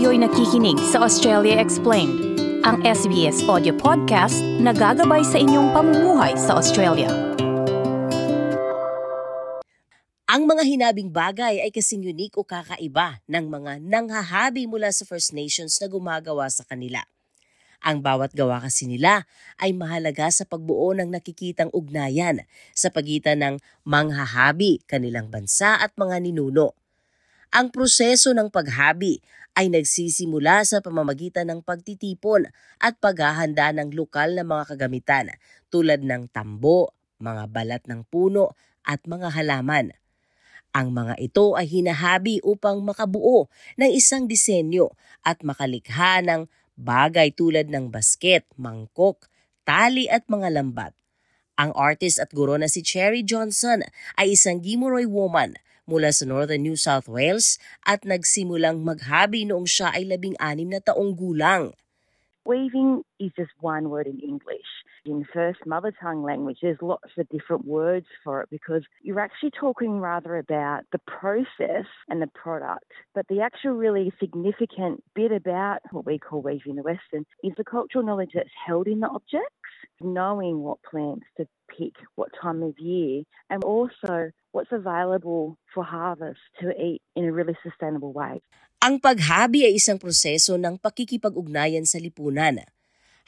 Kayo'y nakikinig sa Australia Explained, ang SBS audio podcast na gagabay sa inyong pamumuhay sa Australia. Ang mga hinabing bagay ay kasing unique o kakaiba ng mga nanghahabi mula sa First Nations na gumagawa sa kanila. Ang bawat gawa kasi nila ay mahalaga sa pagbuo ng nakikitang ugnayan sa pagitan ng manghahabi, kanilang bansa at mga ninuno. Ang proseso ng paghabi ay nagsisimula sa pamamagitan ng pagtitipon at paghahanda ng lokal na mga kagamitan tulad ng tambo, mga balat ng puno at mga halaman. Ang mga ito ay hinahabi upang makabuo ng isang disenyo at makalikha ng bagay tulad ng basket, mangkok, tali at mga lambat. Ang artist at guro na si Cherry Johnson ay isang Gimoroy woman mula sa Northern New South Wales at nagsimulang maghabi noong siya ay labing anim na taong gulang. Weaving is just one word in English. In first mother tongue language, there's lots of different words for it because you're actually talking rather about the process and the product. But the actual really significant bit about what we call weaving in the Western is the cultural knowledge that's held in the objects, knowing what plants to pick, what time of year, and also what's available for harvest to eat in a really sustainable way. Ang paghabi ay isang proseso ng pakikipag-ugnayan sa lipunan.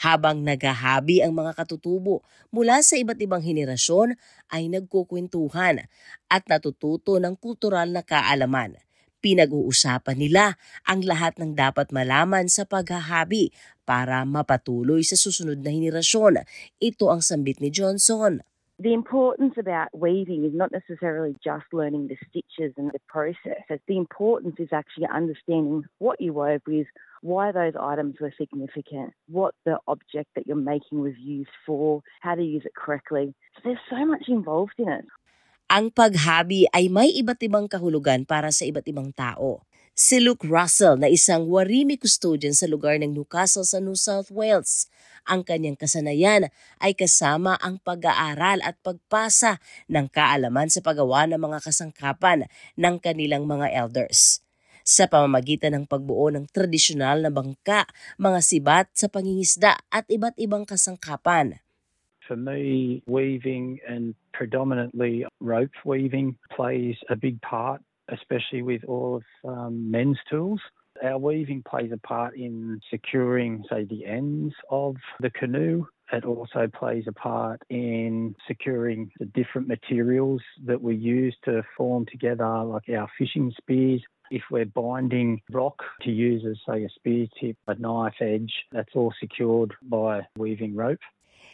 Habang naghahabi ang mga katutubo mula sa iba't ibang henerasyon ay nagkukwentuhan at natututo ng kultural na kaalaman. Pinag-uusapan nila ang lahat ng dapat malaman sa paghahabi para mapatuloy sa susunod na henerasyon. Ito ang sambit ni Johnson. The importance about weaving is not necessarily just learning the stitches and the process. The importance is actually understanding what you wove with, why those items were significant, what the object that you're making was used for, how to use it correctly. So there's so much involved in it. Ang paghabi ay may iba't ibang kahulugan para sa iba't ibang tao. Si Luke Russell na isang warimi custodian sa lugar ng Newcastle sa New South Wales. Ang kanyang kasanayan ay kasama ang pag-aaral at pagpasa ng kaalaman sa paggawa ng mga kasangkapan ng kanilang mga elders sa pamamagitan ng pagbuo ng tradisyonal na bangka, mga sibat sa pangingisda at iba't ibang kasangkapan. For me, weaving and predominantly rope weaving plays a big part especially with all of um, men's tools. Our weaving plays a part in securing, say, the ends of the canoe. It also plays a part in securing the different materials that we use to form together, like our fishing spears. If we're binding rock to use as, say, a spear tip, a knife edge, that's all secured by weaving rope.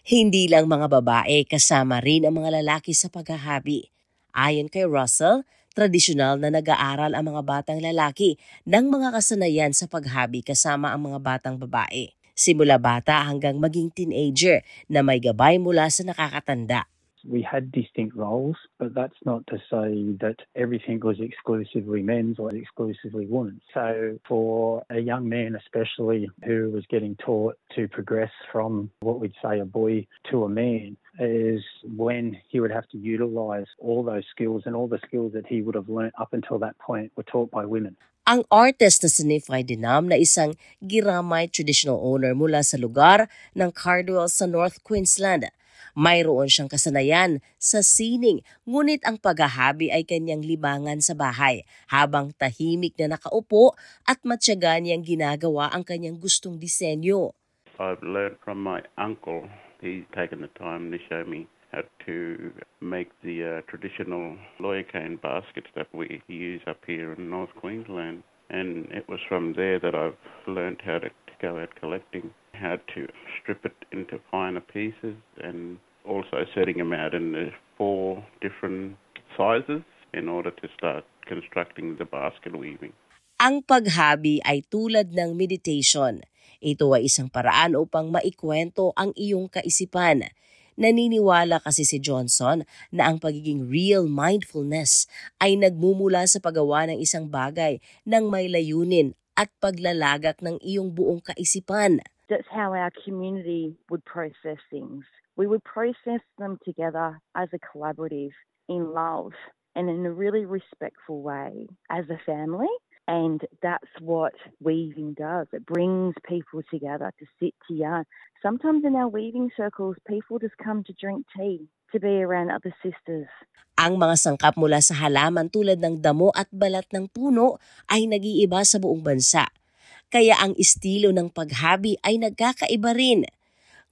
Hindi lang mga babae, kasama rin ang mga lalaki sa paghahabi. Ayon kay Russell, tradisyonal na nag-aaral ang mga batang lalaki ng mga kasanayan sa paghabi kasama ang mga batang babae. Simula bata hanggang maging teenager na may gabay mula sa nakakatanda. We had distinct roles, but that's not to say that everything was exclusively men's or exclusively women's. So, for a young man, especially who was getting taught to progress from what we'd say a boy to a man, is when he would have to utilize all those skills and all the skills that he would have learnt up until that point were taught by women. Ang artist na si Nifay Dinam na isang Giramay traditional owner mula sa lugar ng Cardwell sa North Queensland Mayroon siyang kasanayan sa sining, ngunit ang paghahabi ay kanyang libangan sa bahay habang tahimik na nakaupo at matyaga niyang ginagawa ang kanyang gustong disenyo. I've learned from my uncle. He's taken the time to show me how to make the uh, traditional lawyer cane baskets that we use up here in North Queensland. And it was from there that I've learned how to, to go out collecting, how to strip it into finer pieces and also setting them out in four different sizes in order to start constructing the basket weaving. Ang paghabi ay tulad ng meditation. Ito ay isang paraan upang maikwento ang iyong kaisipan. Naniniwala kasi si Johnson na ang pagiging real mindfulness ay nagmumula sa paggawa ng isang bagay ng may layunin at paglalagak ng iyong buong kaisipan. That's how our community would process things. We would process them together as a collaborative in love and in a really respectful way as a family. And that's what weaving does. It brings people together to sit to yarn. Sometimes in our weaving circles, people just come to drink tea, to be around other sisters. Ang mga sangkap mula sa halaman tulad ng damo at balat ng puno ay nag-iiba sa buong bansa. Kaya ang estilo ng paghabi ay nagkakaiba rin.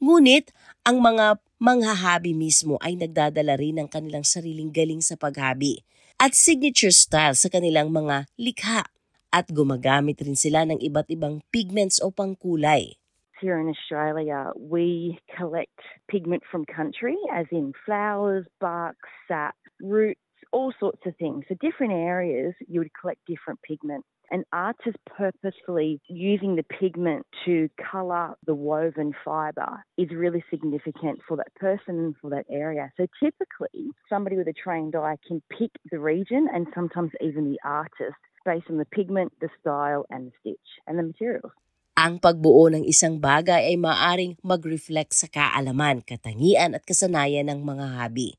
Ngunit ang mga manghahabi mismo ay nagdadala rin ng kanilang sariling galing sa paghabi at signature style sa kanilang mga likha at gumagamit rin sila ng iba't ibang pigments o pangkulay. Here in Australia, we collect pigment from country, as in flowers, bark, sap, roots, all sorts of things. So, different areas, you would collect different pigment. And artists purposefully using the pigment to colour the woven fibre is really significant for that person and for that area. So typically, somebody with a trained eye can pick the region and sometimes even the artist based on the pigment, the style, and the stitch and the materials. Ang pagbuo ng isang bagay ay maaring mag-reflect sa kaalaman, katangian at kasanayan ng mga habi.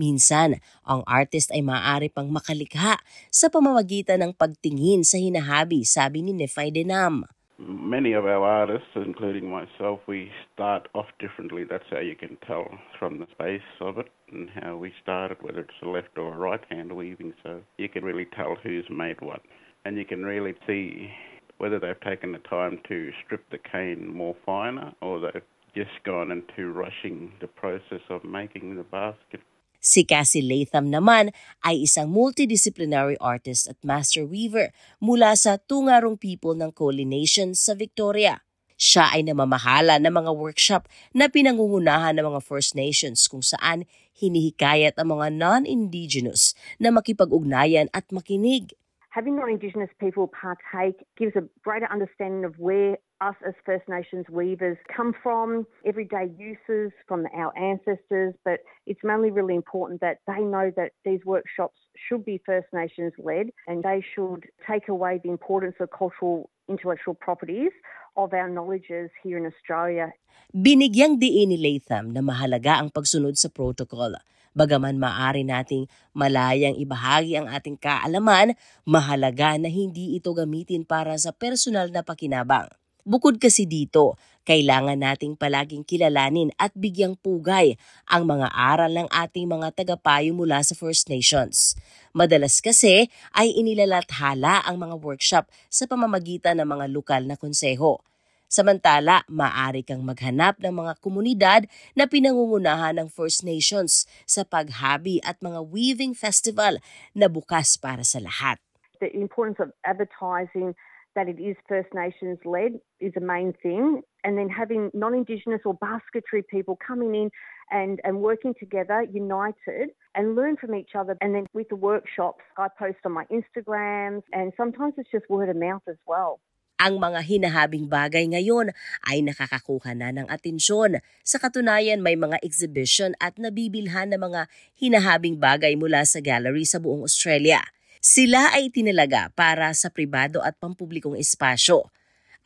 Minsan, ang artist ay maaari pang makalikha sa pamamagitan ng pagtingin sa hinahabi, sabi ni Nefay Denam. Many of our artists, including myself, we start off differently. That's how you can tell from the space of it and how we started, whether it's a left or a right hand weaving. So you can really tell who's made what. And you can really see whether they've taken the time to strip the cane more finer or they've just gone into rushing the process of making the basket. Si Cassie Latham naman ay isang multidisciplinary artist at master weaver mula sa Tungarong People ng Coley Nation sa Victoria. Siya ay namamahala ng mga workshop na pinangungunahan ng mga First Nations kung saan hinihikayat ang mga non-indigenous na makipag-ugnayan at makinig. Having non-Indigenous people partake gives a greater understanding of where us as First Nations weavers come from, everyday uses from our ancestors, but it's mainly really important that they know that these workshops should be First Nations led and they should take away the importance of cultural intellectual properties of our knowledges here in Australia Binigyang diin ni Latham na mahalaga ang pagsunod sa protocol. Bagaman maaari nating malayang ibahagi ang ating kaalaman, mahalaga na hindi ito gamitin para sa personal na pakinabang. Bukod kasi dito, kailangan nating palaging kilalanin at bigyang pugay ang mga aral ng ating mga tagapayo mula sa First Nations. Madalas kasi ay inilalathala ang mga workshop sa pamamagitan ng mga lokal na konseho. Samantala, maaari kang maghanap ng mga komunidad na pinangungunahan ng First Nations sa paghabi at mga weaving festival na bukas para sa lahat. the importance of advertising that it is First Nations led is a main thing. And then having non Indigenous or basketry people coming in and, and working together, united, and learn from each other. And then with the workshops, I post on my Instagrams, and sometimes it's just word of mouth as well. Ang mga hinahabing bagay ngayon ay nakakakuha na ng atensyon. Sa katunayan, may mga exhibition at nabibilhan ng mga hinahabing bagay mula sa gallery sa buong Australia. Sila ay tinalaga para sa pribado at pampublikong espasyo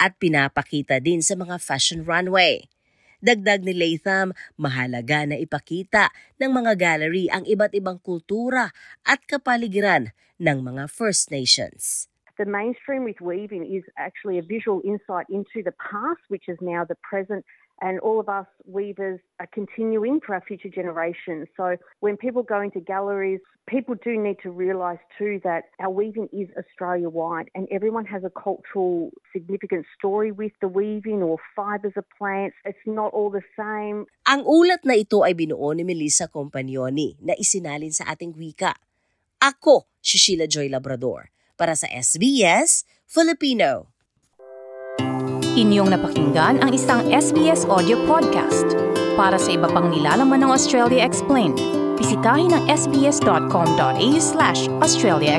at pinapakita din sa mga fashion runway. Dagdag ni Latham, mahalaga na ipakita ng mga gallery ang iba't ibang kultura at kapaligiran ng mga First Nations. The mainstream with weaving is actually a visual insight into the past, which is now the present, and all of us weavers are continuing for our future generations. So when people go into galleries, people do need to realise too that our weaving is Australia wide and everyone has a cultural significant story with the weaving or fibres of plants. It's not all the same. Ang ulat na ito ay binuo ni Melissa Compagnoni na isinalin sa ating wika. Ako, si Sheila Joy Labrador, para sa SBS Filipino. Inyong napakinggan ang isang SBS audio podcast. Para sa iba pang nilalaman ng Australia Explained, bisitahin ang sbs.com.au slash Australia.